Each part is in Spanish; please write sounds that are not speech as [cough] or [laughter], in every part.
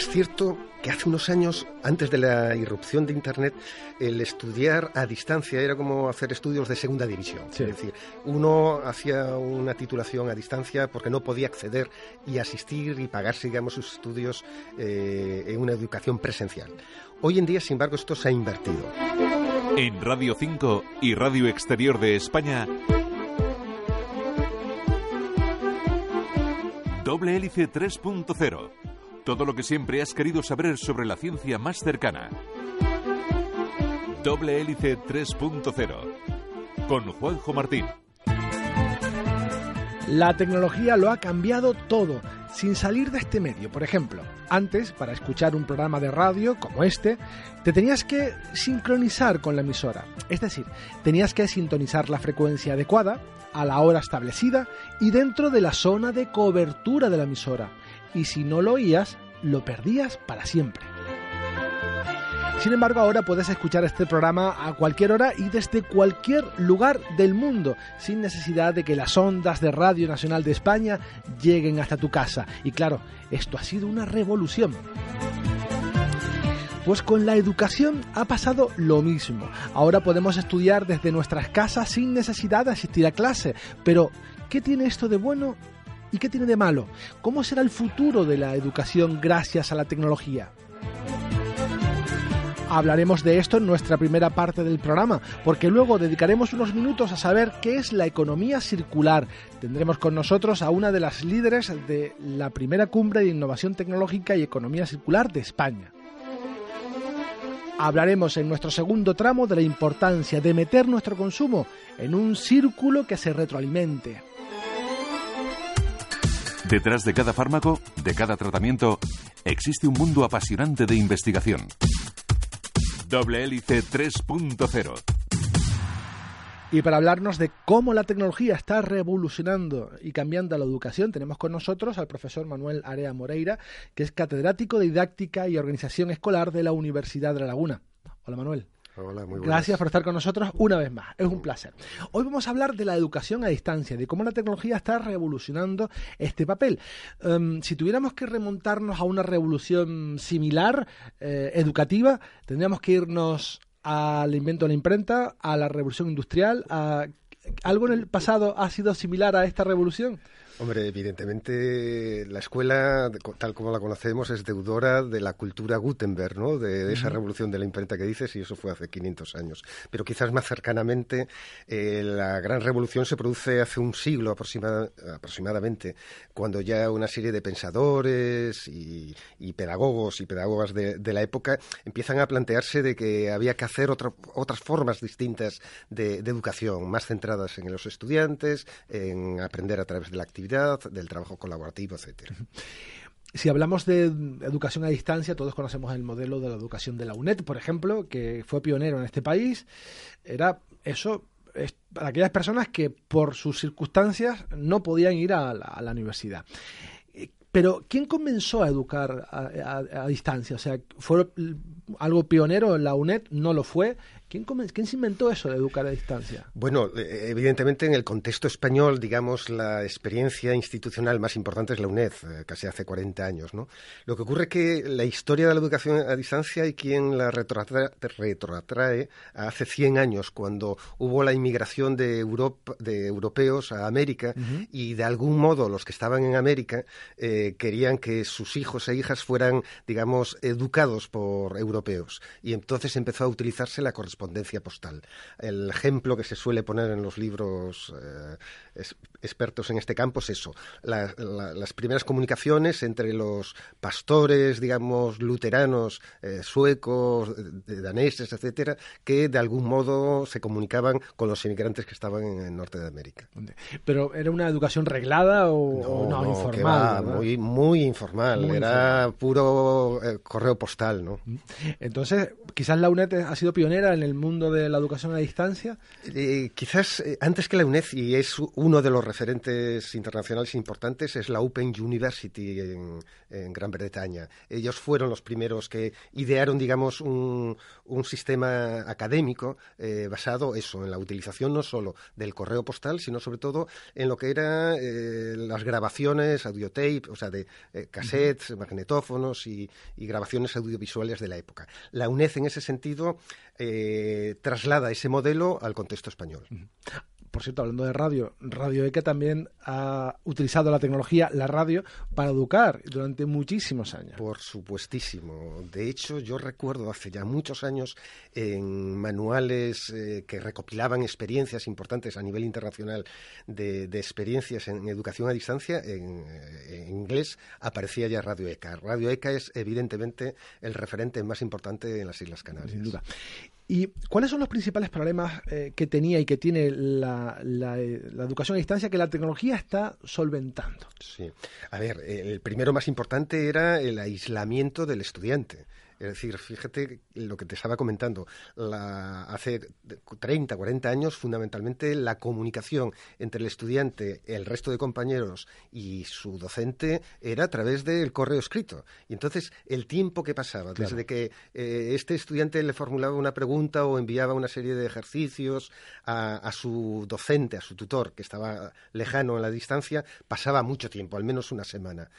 Es cierto que hace unos años, antes de la irrupción de Internet, el estudiar a distancia era como hacer estudios de segunda división. Es decir, uno hacía una titulación a distancia porque no podía acceder y asistir y pagarse, digamos, sus estudios eh, en una educación presencial. Hoy en día, sin embargo, esto se ha invertido. En Radio 5 y Radio Exterior de España, Doble Hélice 3.0 todo lo que siempre has querido saber sobre la ciencia más cercana. Doble Hélice 3.0 con Juanjo Martín. La tecnología lo ha cambiado todo, sin salir de este medio. Por ejemplo, antes, para escuchar un programa de radio como este, te tenías que sincronizar con la emisora. Es decir, tenías que sintonizar la frecuencia adecuada, a la hora establecida y dentro de la zona de cobertura de la emisora y si no lo oías, lo perdías para siempre. Sin embargo, ahora puedes escuchar este programa a cualquier hora y desde cualquier lugar del mundo, sin necesidad de que las ondas de Radio Nacional de España lleguen hasta tu casa. Y claro, esto ha sido una revolución. Pues con la educación ha pasado lo mismo. Ahora podemos estudiar desde nuestras casas sin necesidad de asistir a clase. Pero, ¿qué tiene esto de bueno ¿Y qué tiene de malo? ¿Cómo será el futuro de la educación gracias a la tecnología? Hablaremos de esto en nuestra primera parte del programa, porque luego dedicaremos unos minutos a saber qué es la economía circular. Tendremos con nosotros a una de las líderes de la primera cumbre de innovación tecnológica y economía circular de España. Hablaremos en nuestro segundo tramo de la importancia de meter nuestro consumo en un círculo que se retroalimente. Detrás de cada fármaco, de cada tratamiento, existe un mundo apasionante de investigación. Doble Hélice 3.0 y para hablarnos de cómo la tecnología está revolucionando y cambiando la educación, tenemos con nosotros al profesor Manuel Area Moreira, que es catedrático de didáctica y organización escolar de la Universidad de La Laguna. Hola Manuel. Gracias por estar con nosotros una vez más. Es un placer. Hoy vamos a hablar de la educación a distancia, de cómo la tecnología está revolucionando este papel. Em, si tuviéramos que remontarnos a una revolución similar, eh, educativa, tendríamos que irnos al invento de la imprenta, a la revolución industrial, a ¿Algo en el pasado ha sido similar a esta revolución? Hombre, evidentemente la escuela, tal como la conocemos, es deudora de la cultura Gutenberg, ¿no? De, esa revolución de la imprenta que dices, y eso fue hace 500 años. Pero quizás más cercanamente, eh, la gran revolución se produce hace un siglo aproximadamente, cuando ya una serie de pensadores y, pedagogos y pedagogas de, la época empiezan a plantearse de que había que hacer otras formas distintas de educación, más centradas en los estudiantes, en aprender a través de la actividad del trabajo colaborativo, etcétera. Si hablamos de educación a distancia, todos conocemos el modelo de la educación de la UNED, por ejemplo, que fue pionero en este país. Era eso para aquellas personas que por sus circunstancias no podían ir a la, universidad. Pero, ¿quién comenzó a educar a, distancia? O sea, ¿fue algo pionero la UNED? ¿No lo fue? ¿Quién, se inventó eso de educar a distancia? Bueno, eh, evidentemente en el contexto español, digamos, la experiencia institucional más importante es la UNED, eh, casi hace 40 años, ¿no? Lo que ocurre es que la historia de la educación a distancia hay quien la retrotrae, hace 100 años, cuando hubo la inmigración de, Europa, de europeos a América y de algún modo los que estaban en América eh, querían que sus hijos e hijas fueran, digamos, educados por europeos. Y entonces empezó a utilizarse la correspondencia correspondencia postal. El ejemplo que se suele poner en los libros eh, expertos en este campo es eso, las primeras comunicaciones entre los pastores, digamos, luteranos, eh, suecos, daneses, etcétera, que de algún modo se comunicaban con los inmigrantes que estaban en el norte de América. ¿Pero era una educación reglada o no, informal? muy, muy informal, era puro eh, correo postal, ¿no? Entonces, quizás la UNED ha sido pionera en el mundo de la educación a distancia. Eh, quizás antes que la UNED, y es uno de los referentes internacionales importantes, es la Open University en, Gran Bretaña. Ellos fueron los primeros que idearon, digamos, un, un sistema académico eh, basado eso, en la utilización no solo del correo postal, sino sobre todo en lo que eran eh, las grabaciones, audiotape, o sea, de eh, cassettes, magnetófonos y, grabaciones audiovisuales de la época. La UNED, en ese sentido, traslada ese modelo al contexto español por cierto, hablando de radio, Radio ECA también ha utilizado la tecnología, la radio, para educar durante muchísimos años. Por supuestísimo. De hecho, yo recuerdo hace ya muchos años en manuales eh, que recopilaban experiencias importantes a nivel internacional de, experiencias en educación a distancia, en, eh, en, inglés aparecía ya Radio ECA. Radio ECA es evidentemente el referente más importante en las Islas Canarias. Sin duda. ¿Y cuáles son los principales problemas eh, que tenía y que tiene la, la, la, educación a distancia que la tecnología está solventando? Sí. A ver, el primero más importante era el aislamiento del estudiante. Es decir, fíjate lo que te estaba comentando. hace 30, 40 años, fundamentalmente, la comunicación entre el estudiante, el resto de compañeros y su docente era a través del correo escrito. Y entonces, el tiempo que pasaba, desde que eh, este estudiante le formulaba una pregunta o enviaba una serie de ejercicios a, a su docente, a su tutor, que estaba lejano en la distancia, pasaba mucho tiempo, al menos una semana.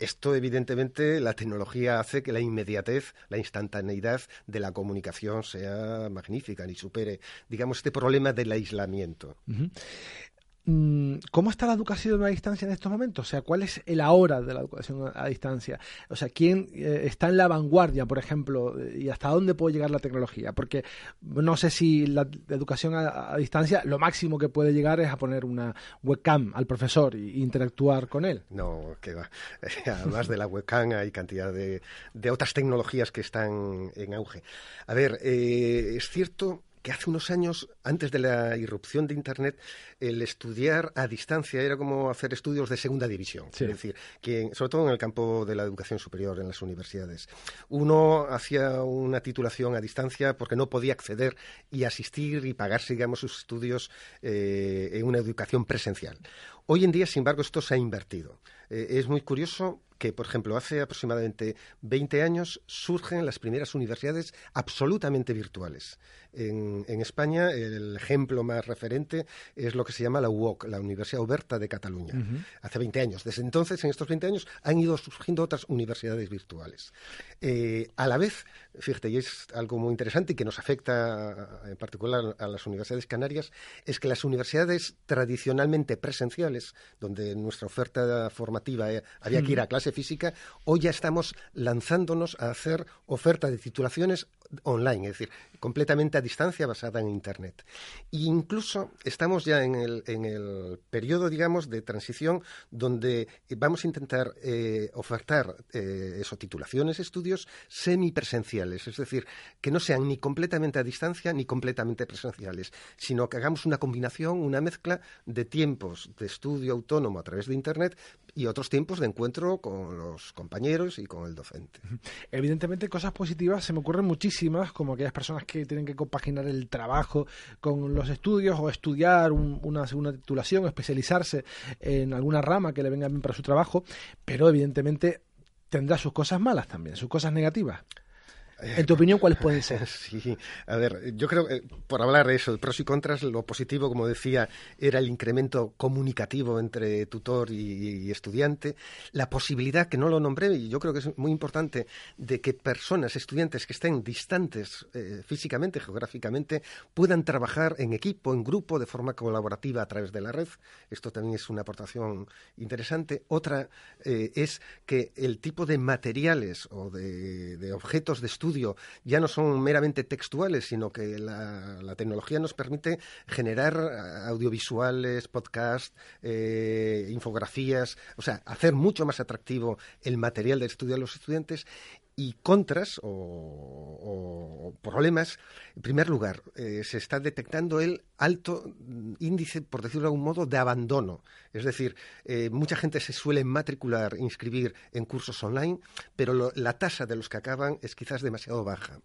Esto, evidentemente, la tecnología hace que la inmediatez, la instantaneidad de la comunicación sea magnífica y supere, digamos, este problema del aislamiento. ¿Cómo está la educación a distancia en estos momentos? O sea, ¿cuál es el ahora de la educación a distancia? O sea, ¿quién eh, está en la vanguardia, por ejemplo, y hasta dónde puede llegar la tecnología? Porque no sé si la, educación a, distancia lo máximo que puede llegar es a poner una webcam al profesor e interactuar con él. No, que va. [laughs] Además de la webcam hay cantidad de, otras tecnologías que están en auge. A ver, eh, es cierto que hace unos años, antes de la irrupción de Internet, el estudiar a distancia era como hacer estudios de segunda división. Es decir, que, sobre todo en el campo de la educación superior, en las universidades. Uno hacía una titulación a distancia porque no podía acceder y asistir y pagarse, digamos, sus estudios eh, en una educación presencial. Hoy en día, sin embargo, esto se ha invertido. Eh, es muy curioso que, por ejemplo, hace aproximadamente 20 años surgen las primeras universidades absolutamente virtuales. En, España, el ejemplo más referente es lo que se llama la UOC, la Universidad Oberta de Cataluña. Hace 20 años. Desde entonces, en estos 20 años, han ido surgiendo otras universidades virtuales. Eh, a la vez, fíjate, y es algo muy interesante y que nos afecta en particular a las universidades canarias, es que las universidades tradicionalmente presenciales, donde nuestra oferta formativa eh, había que ir a clase física, hoy ya estamos lanzándonos a hacer oferta de titulaciones online, es decir, completamente a distancia basada en Internet. E incluso estamos ya en el, en el periodo, digamos, de transición donde vamos a intentar eh, ofertar eh, eso, titulaciones, estudios semipresenciales, es decir, que no sean ni completamente a distancia ni completamente presenciales, sino que hagamos una combinación, una mezcla de tiempos de estudio autónomo a través de Internet y otros tiempos de encuentro con los compañeros y con el docente. Evidentemente, cosas positivas se me ocurren muchísimas, como aquellas personas que tienen que compaginar el trabajo con los estudios o estudiar una segunda titulación, especializarse en alguna rama que le venga bien para su trabajo, pero evidentemente tendrá sus cosas malas también, sus cosas negativas. En tu opinión, ¿cuáles pueden ser? [laughs] Sí, a ver, yo creo que por hablar de eso, de pros y contras, lo positivo, como decía, era el incremento comunicativo entre tutor y, estudiante, la posibilidad, que no lo nombré, y yo creo que es muy importante, de que personas, estudiantes que estén distantes eh, físicamente, geográficamente, puedan trabajar en equipo, en grupo, de forma colaborativa a través de la red. Esto también es una aportación interesante. Otra eh, es que el tipo de materiales o de objetos de estudio estudio ya no son meramente textuales, sino que la, tecnología nos permite generar audiovisuales, podcasts, eh, infografías, o sea, hacer mucho más atractivo el material de estudio a los estudiantes y contras o, problemas, en primer lugar, eh, se está detectando el alto índice, por decirlo de algún modo, de abandono. Es decir, eh, mucha gente se suele matricular, inscribir en cursos online, pero la tasa de los que acaban es quizás demasiado baja.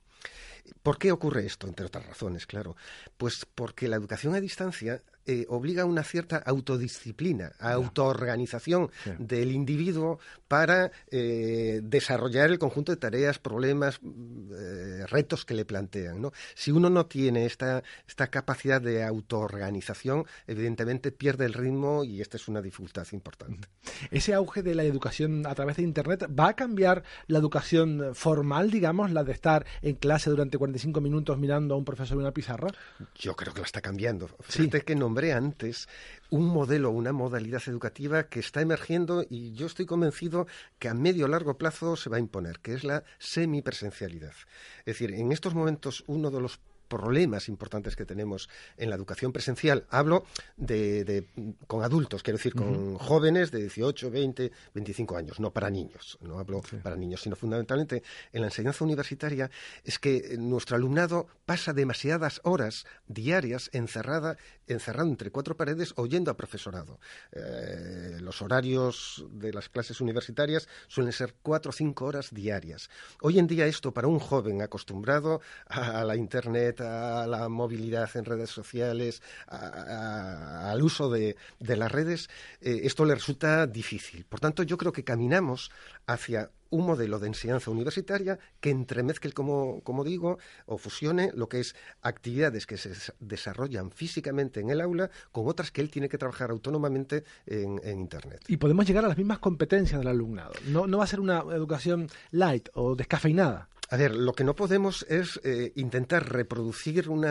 ¿Por qué ocurre esto? Entre otras razones, claro. Pues porque la educación a distancia eh, obliga a una cierta autodisciplina, a autoorganización del individuo para eh, desarrollar el conjunto de tareas, problemas, eh, retos que le plantean. ¿no? Si uno no tiene esta, esta capacidad de autoorganización, evidentemente pierde el ritmo y esta es una dificultad importante. Ese auge de la educación a través de Internet va a cambiar la educación formal, digamos, la de estar en clase durante 45 minutos mirando a un profesor en una pizarra? Yo creo que la está cambiando. Fíjate que no antes un modelo, una modalidad educativa que está emergiendo y yo estoy convencido que a medio o largo plazo se va a imponer, que es la semipresencialidad. Es decir, en estos momentos uno de los problemas importantes que tenemos en la educación presencial. Hablo de, con adultos, quiero decir, con jóvenes de 18, 20, 25 años, no para niños, no hablo para niños, sino fundamentalmente en la enseñanza universitaria, es que nuestro alumnado pasa demasiadas horas diarias encerrada, encerrado entre cuatro paredes oyendo a profesorado. Eh, los horarios de las clases universitarias suelen ser cuatro o cinco horas diarias. Hoy en día esto para un joven acostumbrado a la Internet, a la movilidad en redes sociales, al uso de, las redes, eh, esto le resulta difícil. Por tanto, yo creo que caminamos hacia un modelo de enseñanza universitaria que entremezcle, como, como, digo, o fusione lo que es actividades que se desarrollan físicamente en el aula con otras que él tiene que trabajar autónomamente en, en Internet. Y podemos llegar a las mismas competencias del alumnado. No, no va a ser una educación light o descafeinada. A ver, lo que no podemos es eh, intentar reproducir un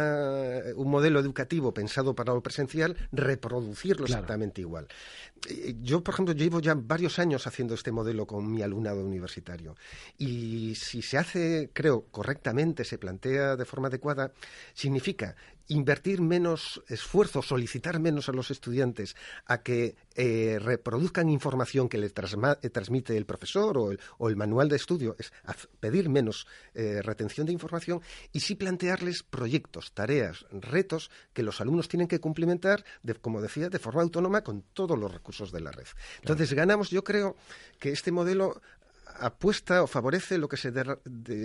modelo educativo pensado para lo presencial, reproducirlo exactamente igual. Eh, yo, por ejemplo, llevo ya varios años haciendo este modelo con mi alumnado universitario. Y si se hace, creo, correctamente, se plantea de forma adecuada, significa invertir menos esfuerzo, solicitar menos a los estudiantes a que eh, reproduzcan información que le eh, transmite el profesor o el, manual de estudio, es pedir menos eh, retención de información y sí plantearles proyectos, tareas, retos que los alumnos tienen que cumplimentar, como decía, de forma autónoma con todos los recursos de la red. Entonces, ganamos, yo creo que este modelo apuesta o favorece lo que se,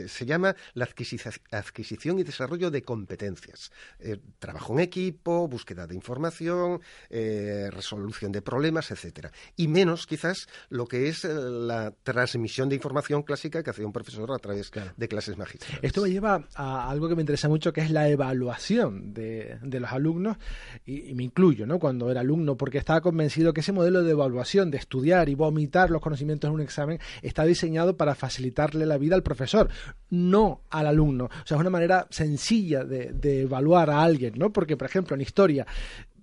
se llama la adquisición y desarrollo de competencias. Eh, trabajo en equipo, búsqueda de información, eh, resolución de problemas, etcétera. Y menos, quizás, lo que es eh, la transmisión de información clásica que hace un profesor a través de clases magistrales. Esto me lleva a algo que me interesa mucho, que es la evaluación de, los alumnos, y, y, me incluyo, ¿no? Cuando era alumno, porque estaba convencido que ese modelo de evaluación, de estudiar y vomitar los conocimientos en un examen, está diseñado para facilitarle la vida al profesor, no al alumno. O sea, es una manera sencilla de, de evaluar a alguien, ¿no? Porque, por ejemplo, en historia,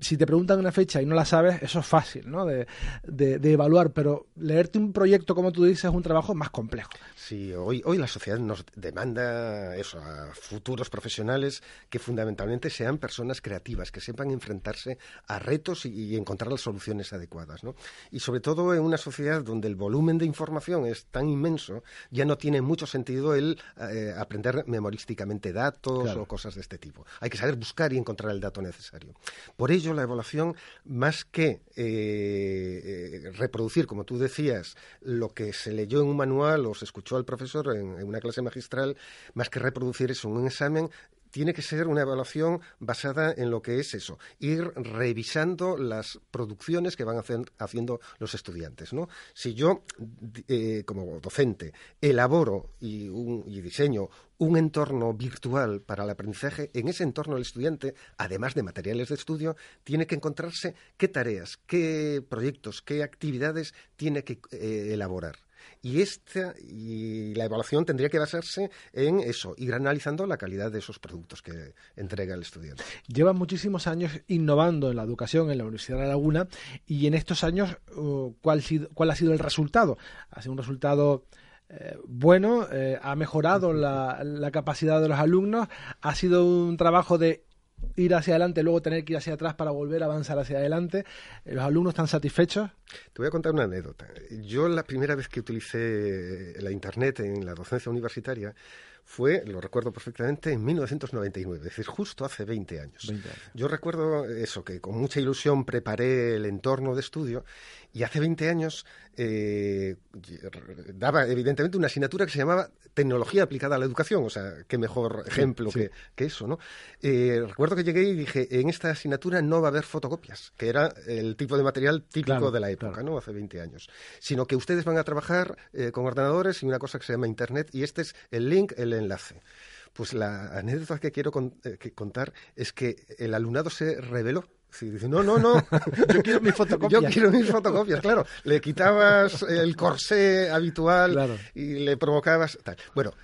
si te preguntan una fecha y no la sabes, eso es fácil, ¿no? De, de, evaluar, pero leerte un proyecto, como tú dices, es un trabajo más complejo. Sí, hoy, hoy la sociedad nos demanda eso, a futuros profesionales que fundamentalmente sean personas creativas, que sepan enfrentarse a retos y, encontrar las soluciones adecuadas, ¿no? Y sobre todo en una sociedad donde el volumen de información es tan inmenso, ya no tiene mucho sentido el eh, aprender memorísticamente datos o cosas de este tipo. Hay que saber buscar y encontrar el dato necesario. Por ello, la evaluación, más que eh, eh, reproducir, como tú decías, lo que se leyó en un manual o se escuchó al profesor en, una clase magistral, más que reproducir eso en un examen, tiene que ser una evaluación basada en lo que es eso, ir revisando las producciones que van haciendo los estudiantes. ¿no? Si yo, eh, como docente, elaboro y, diseño un entorno virtual para el aprendizaje, en ese entorno el estudiante, además de materiales de estudio, tiene que encontrarse qué tareas, qué proyectos, qué actividades tiene que eh, elaborar. Y esta y la evaluación tendría que basarse en eso, ir analizando la calidad de esos productos que entrega el estudiante. Lleva muchísimos años innovando en la educación en la Universidad de Laguna y en estos años, uh, ¿cuál, ¿cuál ha sido el resultado? ¿Ha sido un resultado eh, bueno, eh, ha mejorado la, la, capacidad de los alumnos, ha sido un trabajo de ir hacia adelante, luego tener que ir hacia atrás para volver a avanzar hacia adelante. ¿Los alumnos están satisfechos? Te voy a contar una anécdota. Yo la primera vez que utilicé la Internet en la docencia universitaria fue, lo recuerdo perfectamente, en 1999, es decir, justo hace 20 años. 20 años. Yo recuerdo eso, que con mucha ilusión preparé el entorno de estudio y hace 20 años eh, daba evidentemente una asignatura que se llamaba Tecnología aplicada a la educación, o sea, qué mejor ejemplo Que, eso, ¿no? Eh, recuerdo que llegué y dije, en esta asignatura no va a haber fotocopias, que era el tipo de material típico de la época, ¿no? Hace 20 años. Sino que ustedes van a trabajar eh, con ordenadores y una cosa que se llama Internet, y este es el link, el enlace. Pues la anécdota que quiero contar es que el alumnado se reveló Sí, dice, no, no, no, [laughs] yo quiero mis [laughs] fotocopias. Yo quiero mis fotocopias, claro. Le quitabas el corsé habitual y le provocabas... Tal. Bueno,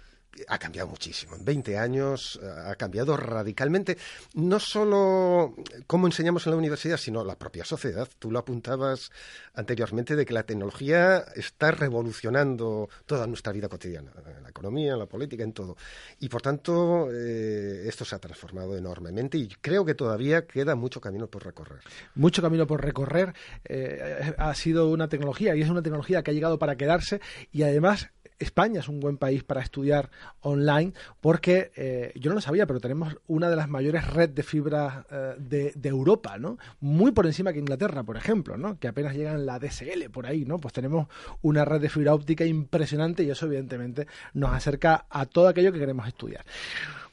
ha cambiado muchísimo. En 20 años eh, ha cambiado radicalmente, no solo cómo enseñamos en la universidad, sino la propia sociedad. Tú lo apuntabas anteriormente de que la tecnología está revolucionando toda nuestra vida cotidiana, en la economía, en la política, en todo. Y por tanto, eh, esto se ha transformado enormemente y creo que todavía queda mucho camino por recorrer. Mucho camino por recorrer. Eh, ha sido una tecnología y es una tecnología que ha llegado para quedarse y además España es un buen país para estudiar online porque eh, yo no lo sabía, pero tenemos una de las mayores redes de fibra eh, de, Europa, ¿no? Muy por encima que Inglaterra, por ejemplo, ¿no? Que apenas llegan la DSL por ahí, ¿no? Pues tenemos una red de fibra óptica impresionante y eso evidentemente nos acerca a todo aquello que queremos estudiar.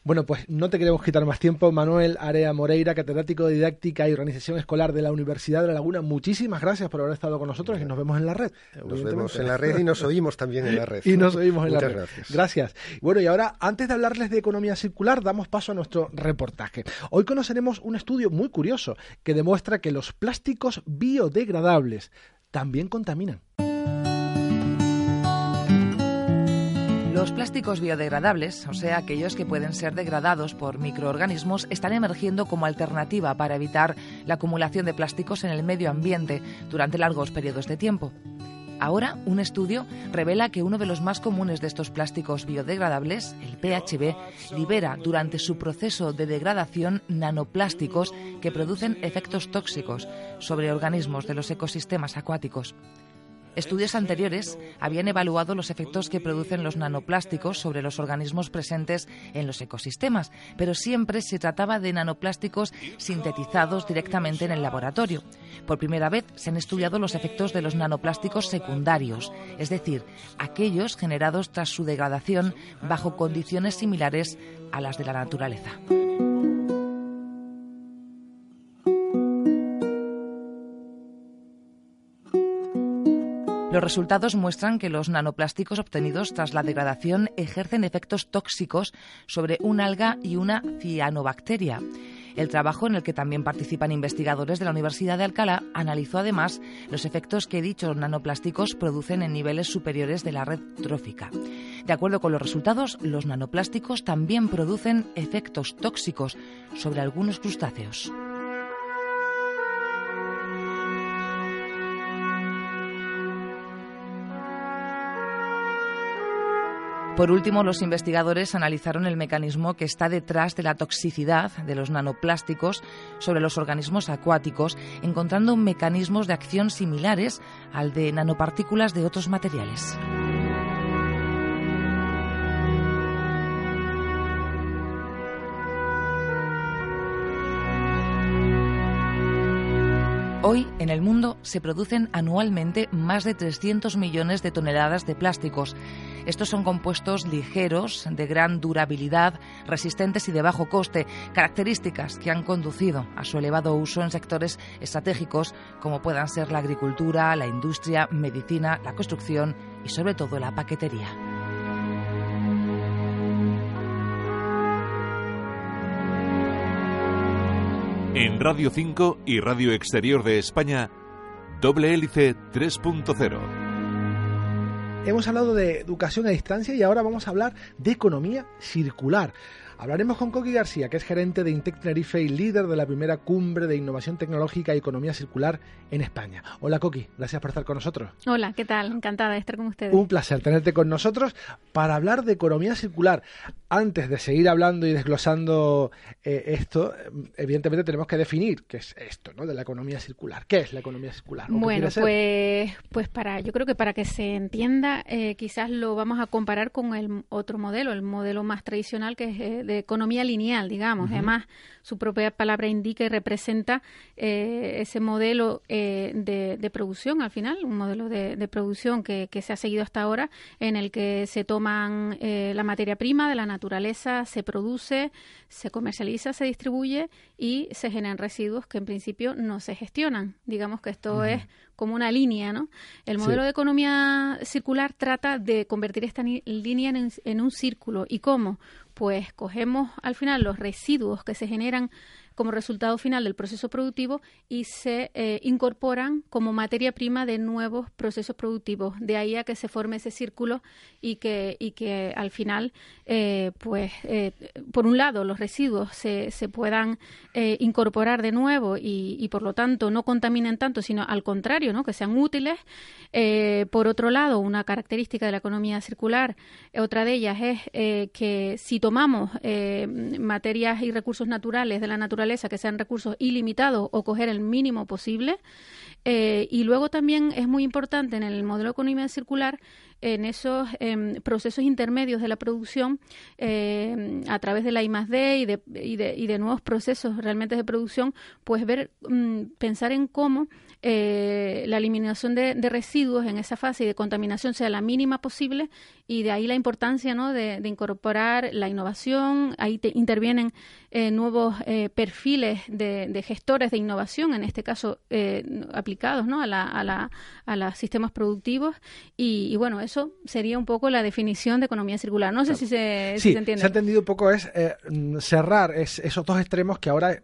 Bueno, pues no te queremos quitar más tiempo. Manuel Area Moreira, catedrático de Didáctica y Organización Escolar de la Universidad de La Laguna, muchísimas gracias por haber estado con nosotros y nos vemos en la red. Nos vemos en la red y nos oímos también en la red. [laughs] y nos oímos en la red. Gracias. gracias. Bueno, y ahora, antes de hablarles de economía circular, damos paso a nuestro reportaje. Hoy conoceremos un estudio muy curioso que demuestra que los plásticos biodegradables también contaminan. Los plásticos biodegradables, o sea, aquellos que pueden ser degradados por microorganismos, están emergiendo como alternativa para evitar la acumulación de plásticos en el medio ambiente durante largos periodos de tiempo. Ahora, un estudio revela que uno de los más comunes de estos plásticos biodegradables, el PHB, libera durante su proceso de degradación nanoplásticos que producen efectos tóxicos sobre organismos de los ecosistemas acuáticos. Estudios anteriores habían evaluado los efectos que producen los nanoplásticos sobre los organismos presentes en los ecosistemas, pero siempre se trataba de nanoplásticos sintetizados directamente en el laboratorio. Por primera vez se han estudiado los efectos de los nanoplásticos secundarios, es decir, aquellos generados tras su degradación bajo condiciones similares a las de la naturaleza. Los resultados muestran que los nanoplásticos obtenidos tras la degradación ejercen efectos tóxicos sobre un alga y una cianobacteria. El trabajo, en el que también participan investigadores de la Universidad de Alcalá, analizó además los efectos que dichos nanoplásticos producen en niveles superiores de la red trófica. De acuerdo con los resultados, los nanoplásticos también producen efectos tóxicos sobre algunos crustáceos. Por último, los investigadores analizaron el mecanismo que está detrás de la toxicidad de los nanoplásticos sobre los organismos acuáticos, encontrando mecanismos de acción similares al de nanopartículas de otros materiales. Hoy, en el mundo, se producen anualmente más de 300 millones de toneladas de plásticos. Estos son compuestos ligeros, de gran durabilidad, resistentes y de bajo coste, características que han conducido a su elevado uso en sectores estratégicos como puedan ser la agricultura, la industria, medicina, la construcción y sobre todo la paquetería. En Radio 5 y Radio Exterior de España, Doble Hélice 3.0. Hemos hablado de educación a distancia y ahora vamos a hablar de economía circular. Hablaremos con Coqui García, que es gerente de Intec Tenerife y líder de la primera cumbre de innovación tecnológica y economía circular en España. Hola Coqui, gracias por estar con nosotros. Hola, ¿qué tal? Encantada de estar con ustedes. Un placer tenerte con nosotros para hablar de economía circular. Antes de seguir hablando y desglosando eh, esto, evidentemente tenemos que definir qué es esto, ¿no? De la economía circular. ¿Qué es la economía circular? Bueno, pues, pues para, yo creo que para que se entienda, eh, quizás lo vamos a comparar con el otro modelo, el modelo más tradicional que es eh, de economía lineal, digamos. Además, su propia palabra indica y representa eh, ese modelo eh, de, producción al final, un modelo de, producción que, se ha seguido hasta ahora, en el que se toman eh, la materia prima de la naturaleza, se produce, se comercializa, se distribuye y se generan residuos que en principio no se gestionan. Digamos que esto es como una línea, ¿no? El modelo de economía circular trata de convertir esta línea en, en un círculo. ¿Y cómo? Pues cogemos al final los residuos que se generan como resultado final del proceso productivo y se eh, incorporan como materia prima de nuevos procesos productivos. De ahí a que se forme ese círculo y que, y que al final, eh, pues, eh, por un lado, los residuos se, se puedan incorporar de nuevo y, y, por lo tanto, no contaminen tanto, sino al contrario, ¿no? que sean útiles. por otro lado, una característica de la economía circular, otra de ellas es que si tomamos materias y recursos naturales de la naturaleza, que sean recursos ilimitados o coger el mínimo posible. Eh, y luego también es muy importante en el modelo de economía circular en esos em, procesos intermedios de la producción em, a través de la I y de, y, de, y de nuevos procesos realmente de producción, pues ver, mm, pensar en cómo eh, la eliminación de, residuos en esa fase y de contaminación sea la mínima posible y de ahí la importancia ¿no? de, incorporar la innovación. Ahí intervienen eh, nuevos eh, perfiles de, gestores de innovación, en este caso aplicados ¿no? a, la, a, la, a los sistemas productivos. Y, bueno, eso sería un poco la definición de economía circular. No sé si, se, se entiende. Se ha entendido un poco, es cerrar esos dos extremos que ahora,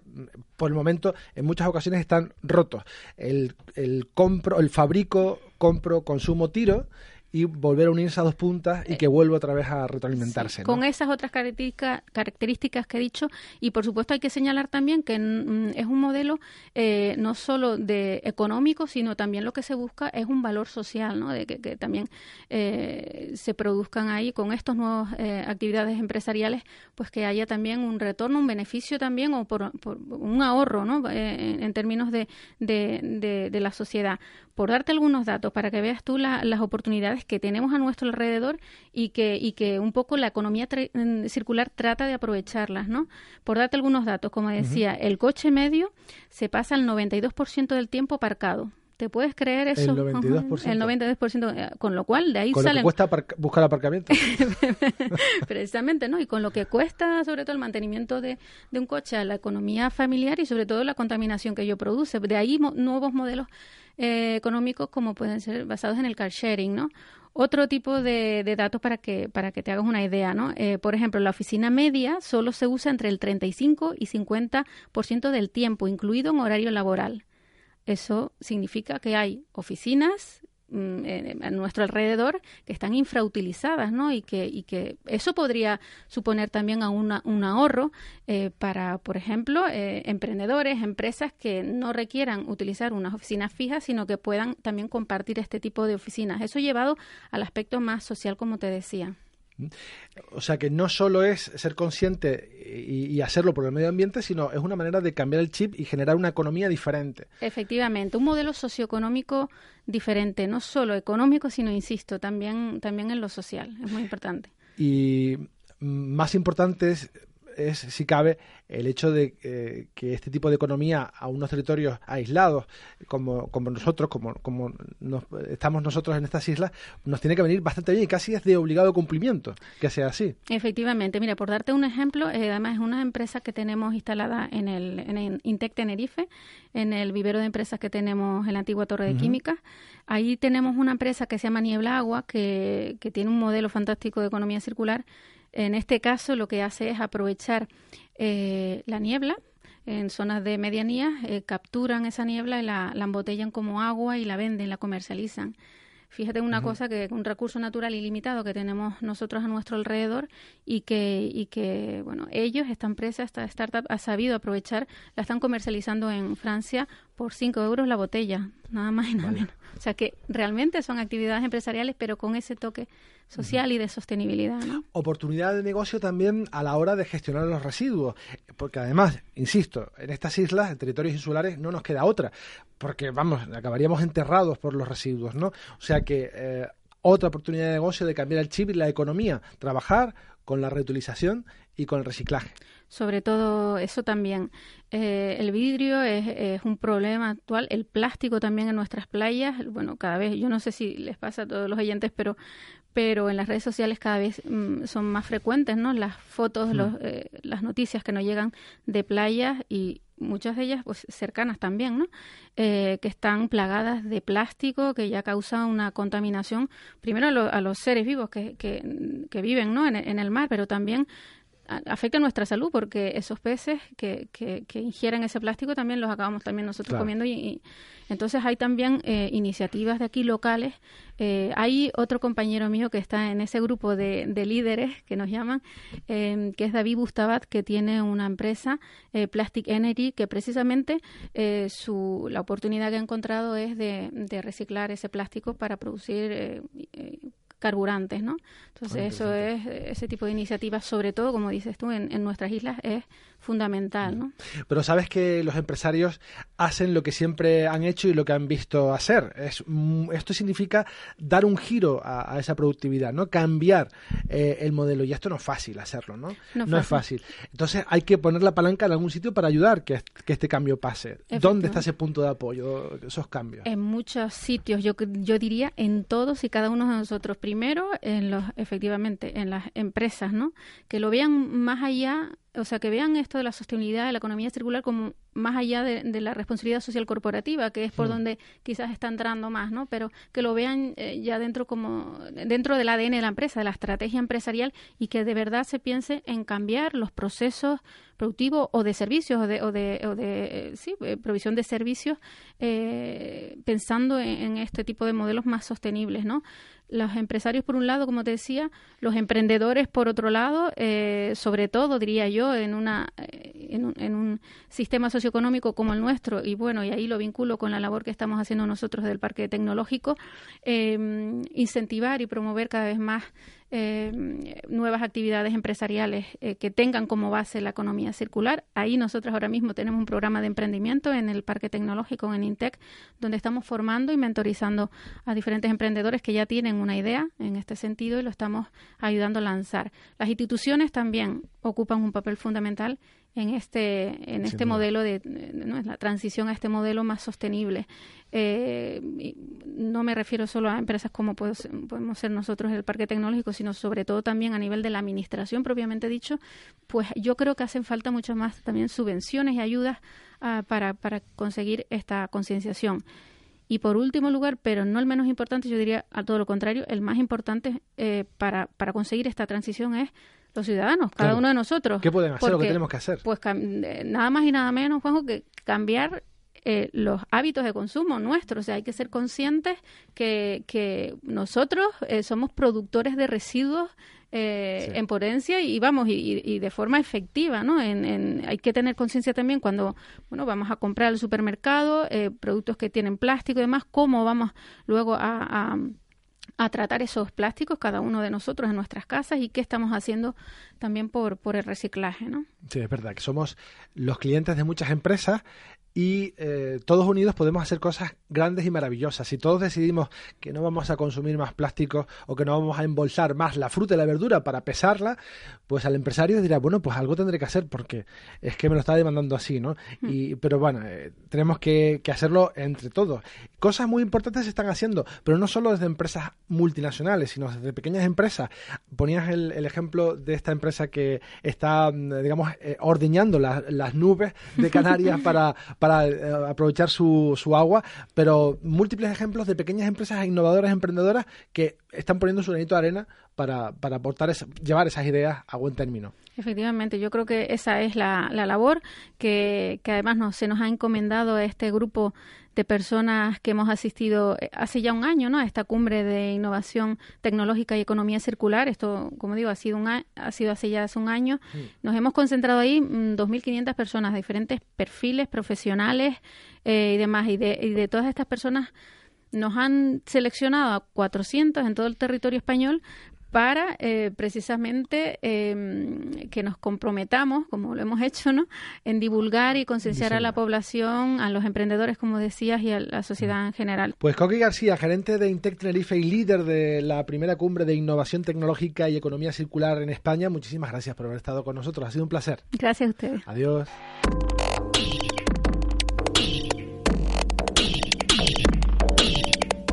por el momento, en muchas ocasiones están rotos. El el, compro, el fabrico, compro, consumo, tiro y volver a unirse a dos puntas y que vuelva otra vez a retroalimentarse. Con esas otras características que he dicho y por supuesto hay que señalar también que mm, es un modelo eh, no solo de económico sino también lo que se busca es un valor social, ¿no? de que, también eh, se produzcan ahí con estas nuevas eh, actividades empresariales pues que haya también un retorno, un beneficio también o por, un ahorro ¿no? en, términos de, de, de, la sociedad. Por darte algunos datos para que veas tú las oportunidades que tenemos a nuestro alrededor y que, y que un poco la economía mm, circular trata de aprovecharlas, ¿no? Por darte algunos datos, como decía, el coche medio se pasa el 92% del tiempo aparcado. ¿Te puedes creer eso? El 92%. El 92%, eh, con lo cual de ahí con salen... Lo que cuesta buscar aparcamiento. [laughs] Precisamente, ¿no? Y con lo que cuesta, sobre todo, el mantenimiento de, de, un coche, la economía familiar y sobre todo la contaminación que ello produce. De ahí nuevos modelos eh, económicos como pueden ser basados en el car sharing, ¿no? Otro tipo de, de, datos para que, para que te hagas una idea, ¿no? Eh, por ejemplo, la oficina media solo se usa entre el 35 y 50% del tiempo, incluido en horario laboral. Eso significa que hay oficinas mm, a nuestro alrededor que están infrautilizadas, ¿no? Y que, y que eso podría suponer también a un ahorro eh, para, por ejemplo, eh, emprendedores, empresas que no requieran utilizar unas oficinas fijas, sino que puedan también compartir este tipo de oficinas. Eso llevado al aspecto más social, como te decía. O sea que no solo es ser consciente y, hacerlo por el medio ambiente, sino es una manera de cambiar el chip y generar una economía diferente. Efectivamente, un modelo socioeconómico diferente, no solo económico, sino, insisto, también, también en lo social. Es muy importante. Y más importante es es, si cabe, el hecho de eh, que este tipo de economía a unos territorios aislados, como, como nosotros, como, como estamos nosotros en estas islas, nos tiene que venir bastante bien y casi es de obligado cumplimiento que sea así. Efectivamente, mira, por darte un ejemplo, eh, además es una empresa que tenemos instalada en el, en Intec Tenerife, en el vivero de empresas que tenemos en la antigua Torre de Química. Ahí tenemos una empresa que se llama Niebla Agua, que, que tiene un modelo fantástico de economía circular en este caso, lo que hace es aprovechar eh, la niebla en zonas de medianía, eh, capturan esa niebla y la, embotellan como agua y la venden, la comercializan. Fíjate una cosa que un recurso natural ilimitado que tenemos nosotros a nuestro alrededor y que, y que bueno, ellos, esta empresa, esta startup, ha sabido aprovechar, la están comercializando en Francia por 5 euros la botella, nada más y nada menos. O sea que realmente son actividades empresariales, pero con ese toque social y de sostenibilidad. Oportunidad de negocio también a la hora de gestionar los residuos, porque además, insisto, en estas islas, en territorios insulares, no nos queda otra, porque vamos, acabaríamos enterrados por los residuos, ¿no? O sea que eh, otra oportunidad de negocio de cambiar el chip y la economía, trabajar con la reutilización y con el reciclaje. Sobre todo eso también. Eh, el vidrio es, un problema actual, el plástico también en nuestras playas. Bueno, cada vez, yo no sé si les pasa a todos los oyentes, pero, pero en las redes sociales cada vez mm, son más frecuentes, ¿no? Las fotos, los, eh, las noticias que nos llegan de playas y muchas de ellas pues cercanas también, ¿no? Eh, que están plagadas de plástico, que ya causa una contaminación, primero a, los seres vivos que, que, viven ¿no? en, en, el mar, pero también afecta nuestra salud porque esos peces que, que, ingieren ese plástico también los acabamos también nosotros comiendo y, entonces hay también eh, iniciativas de aquí locales. Eh, hay otro compañero mío que está en ese grupo de, líderes que nos llaman em, que es David Bustabat que tiene una empresa eh, Plastic Energy que precisamente su la oportunidad que ha encontrado es de, de reciclar ese plástico para producir carburantes, ¿no? Entonces eso es ese tipo de iniciativas, sobre todo, como dices tú, en, en nuestras islas es fundamental, ¿no? Pero sabes que los empresarios hacen lo que siempre han hecho y lo que han visto hacer. Es, esto significa dar un giro a, esa productividad, ¿no? Cambiar eh, el modelo. Y esto no es fácil hacerlo, ¿no? No, es fácil. Entonces hay que poner la palanca en algún sitio para ayudar que, que este cambio pase. ¿Dónde está ese punto de apoyo, esos cambios? En muchos sitios, yo, yo diría en todos y cada uno de nosotros. Primero, en los, efectivamente, en las empresas, ¿no? Que lo vean más allá o sea, que vean esto de la sostenibilidad de la economía circular como más allá de, la responsabilidad social corporativa, que es por hmm. donde quizás está entrando más, ¿no? Pero que lo vean eh, ya dentro como dentro del ADN de la empresa, de la estrategia empresarial y que de verdad se piense en cambiar los procesos productivos o de servicios o de, o de, o de eh, sí, eh, provisión de servicios pensando en, en, este tipo de modelos más sostenibles, ¿no? Los empresarios por un lado, como te decía, los emprendedores por otro lado, eh, sobre todo diría yo en una eh, en un, en un, sistema socioeconómico como el nuestro y bueno y ahí lo vinculo con la labor que estamos haciendo nosotros del parque tecnológico, eh, incentivar y promover cada vez más eh, nuevas actividades empresariales eh, que tengan como base la economía circular. Ahí nosotros ahora mismo tenemos un programa de emprendimiento en el Parque Tecnológico, en Intec, donde estamos formando y mentorizando a diferentes emprendedores que ya tienen una idea en este sentido y lo estamos ayudando a lanzar. Las instituciones también ocupan un papel fundamental en este en este modelo de ¿no? la transición a este modelo más sostenible eh, no me refiero solo a empresas como podemos ser nosotros el parque tecnológico sino sobre todo también a nivel de la administración propiamente dicho pues yo creo que hacen falta muchas más también subvenciones y ayudas ah, para para conseguir esta concienciación y por último lugar, pero no el menos importante, yo diría a todo lo contrario, el más importante eh, para, para conseguir esta transición es los ciudadanos, cada uno de nosotros. ¿Qué podemos hacer? lo que tenemos que hacer. Pues eh, nada más y nada menos, Juanjo, que cambiar eh, los hábitos de consumo nuestros. O sea, hay que ser conscientes que, que nosotros eh, somos productores de residuos en potencia y vamos y, y, de forma efectiva no en, hay que tener conciencia también cuando bueno vamos a comprar al supermercado productos que tienen plástico y demás cómo vamos luego a a tratar esos plásticos cada uno de nosotros en nuestras casas y qué estamos haciendo también por, por el reciclaje, ¿no? Sí, es verdad que somos los clientes de muchas empresas y eh, todos unidos podemos hacer cosas grandes y maravillosas. Si todos decidimos que no vamos a consumir más plásticos o que no vamos a embolsar más la fruta y la verdura para pesarla, pues al empresario dirá, bueno, pues algo tendré que hacer porque es que me lo está demandando así, ¿no? Hmm. Y, pero bueno, eh, tenemos que, que, hacerlo entre todos. Cosas muy importantes se están haciendo, pero no solo desde empresas multinacionales, sino desde pequeñas empresas. Ponías el, el ejemplo de esta empresa que está, digamos, eh, ordeñando las nubes de Canarias [laughs] para para eh, aprovechar su, su agua, pero múltiples ejemplos de pequeñas empresas innovadoras, emprendedoras que están poniendo su granito de arena para, para aportar llevar esas ideas a buen término. Efectivamente, yo creo que esa es la, la labor que, que además nos, se nos ha encomendado este grupo de personas que hemos asistido eh, hace ya un año ¿no? a esta cumbre de innovación tecnológica y economía circular. Esto, como digo, ha sido, un ha sido hace ya hace un año. Nos hemos concentrado ahí 2.500 mm, personas de diferentes perfiles profesionales eh, y demás. Y de, y de todas estas personas nos han seleccionado a 400 en todo el territorio español para eh, precisamente em, que nos comprometamos, como lo hemos hecho, ¿no? en divulgar y concienciar a la población, a los emprendedores, como decías, y a la sociedad en general. Pues Coqui García, gerente de Intec Tenerife y líder de la primera cumbre de innovación tecnológica y economía circular en España, muchísimas gracias por haber estado con nosotros. Ha sido un placer. Gracias a ustedes. Adiós.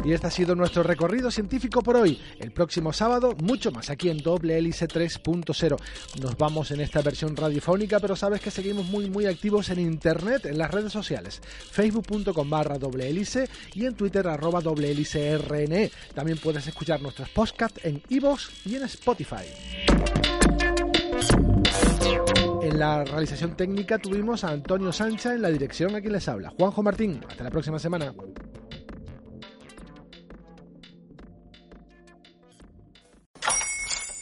Y este ha sido nuestro recorrido científico por hoy. El próximo sábado, mucho más aquí en Doble Hélice 3.0. Nos vamos en esta versión radiofónica, pero sabes que seguimos muy, muy activos en internet, en las redes sociales. Facebook.com barra doble hélice y en Twitter arroba doble hélice RNE. También puedes escuchar nuestros podcasts en iVoox y en Spotify. En la realización técnica tuvimos a Antonio Sancha en la dirección a quien les habla. Juanjo Martín, hasta la próxima semana.